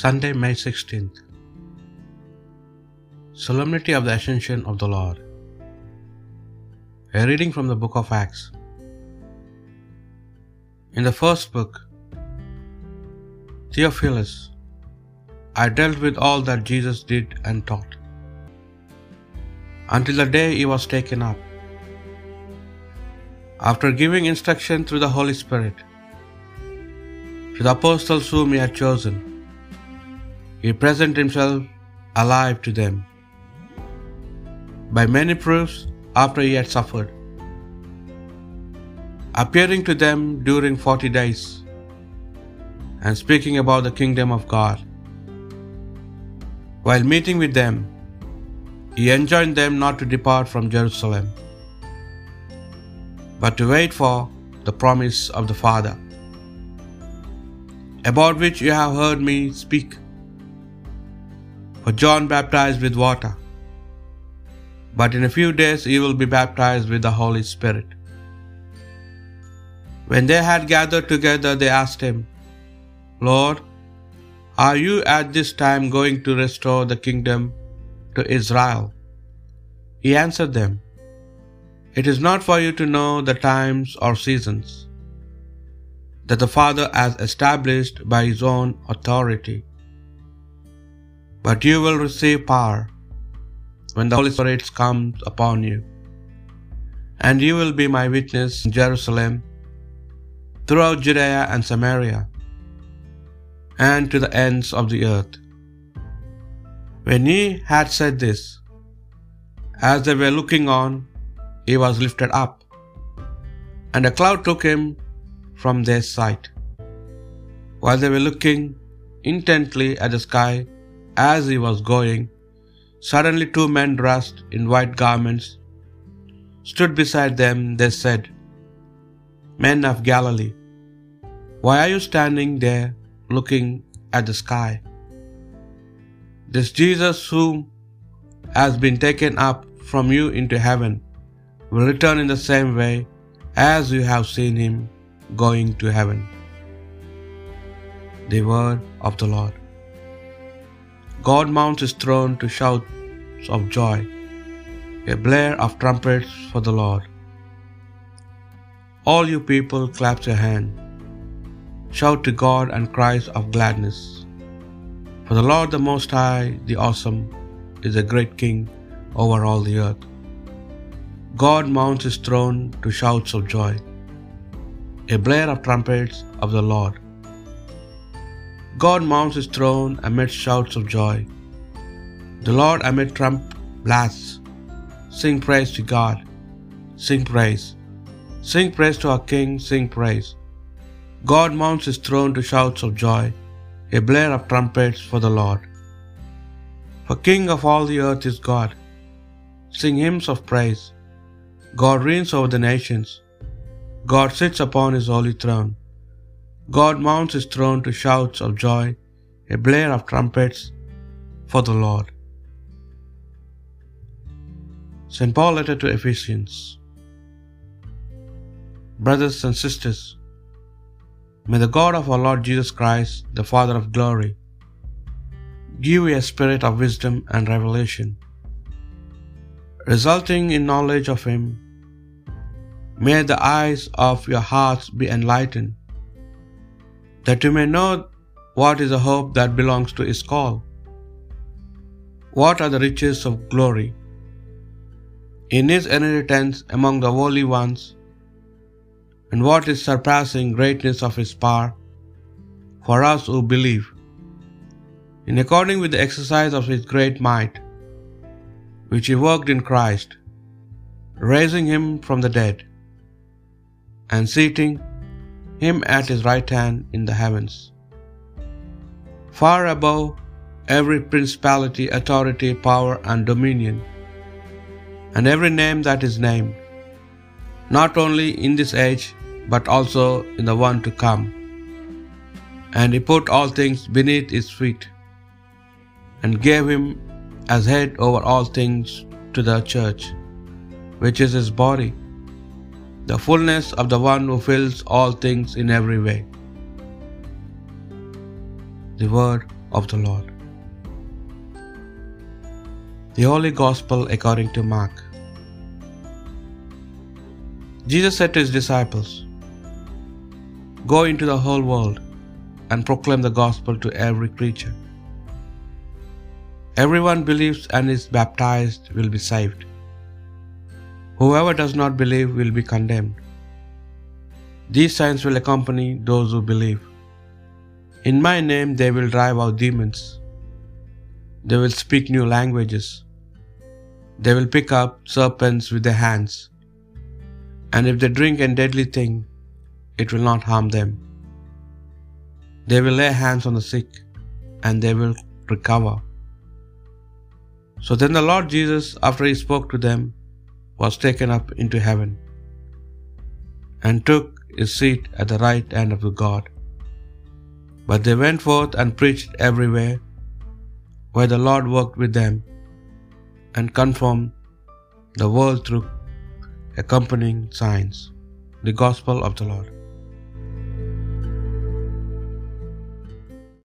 Sunday, May 16th. Solemnity of the Ascension of the Lord. A reading from the book of Acts. In the first book, Theophilus, I dealt with all that Jesus did and taught, until the day he was taken up. After giving instruction through the Holy Spirit to the apostles whom he had chosen, he presented himself alive to them by many proofs after he had suffered, appearing to them during forty days and speaking about the kingdom of God. While meeting with them, he enjoined them not to depart from Jerusalem, but to wait for the promise of the Father, about which you have heard me speak. For John baptized with water, but in a few days he will be baptized with the Holy Spirit. When they had gathered together, they asked him, Lord, are you at this time going to restore the kingdom to Israel? He answered them, It is not for you to know the times or seasons that the Father has established by his own authority. But you will receive power when the Holy Spirit comes upon you, and you will be my witness in Jerusalem, throughout Judea and Samaria, and to the ends of the earth. When he had said this, as they were looking on, he was lifted up, and a cloud took him from their sight. While they were looking intently at the sky as he was going, suddenly two men dressed in white garments stood beside them. They said, Men of Galilee, why are you standing there looking at the sky? This Jesus whom has been taken up from you into heaven will return in the same way as you have seen him going to heaven. The word of the Lord. God mounts his throne to shouts of joy, a blare of trumpets for the Lord. All you people, clap your hand. Shout to God and cries of gladness. For the Lord the Most High, the Awesome, is a great King over all the earth. God mounts his throne to shouts of joy, a blare of trumpets of the Lord. God mounts his throne amid shouts of joy. The Lord amid trump blasts. Sing praise to God. Sing praise. Sing praise to our King. Sing praise. God mounts his throne to shouts of joy, a blare of trumpets for the Lord. For King of all the earth is God. Sing hymns of praise. God reigns over the nations. God sits upon his holy throne. God mounts his throne to shouts of joy, a blare of trumpets for the Lord. St. Paul letter to Ephesians. Brothers and sisters, may the God of our Lord Jesus Christ, the Father of glory, give you a spirit of wisdom and revelation, resulting in knowledge of Him. May the eyes of your hearts be enlightened, that you may know what is the hope that belongs to His call, what are the riches of glory? In His inheritance among the holy ones, and what is surpassing greatness of His power for us who believe, in according with the exercise of His great might, which He worked in Christ, raising Him from the dead, and seating Him at His right hand in the heavens, far above every principality, authority, power, and dominion, and every name that is named, not only in this age, but also in the one to come. And he put all things beneath his feet, and gave him as head over all things to the church, which is his body, the fullness of the one who fills all things in every way. The word of the Lord. The Holy Gospel according to Mark. Jesus said to his disciples, Go into the whole world and proclaim the gospel to every creature. Everyone believes and is baptized will be saved. Whoever does not believe will be condemned. These signs will accompany those who believe. In my name they will drive out demons. They will speak new languages. They will pick up serpents with their hands. And if they drink a deadly thing, it will not harm them. They will lay hands on the sick, and they will recover. So then the Lord Jesus, after he spoke to them, was taken up into heaven and took his seat at the right hand of the God. But they went forth and preached everywhere, where the Lord worked with them and confirmed the world through accompanying signs. The Gospel of the Lord.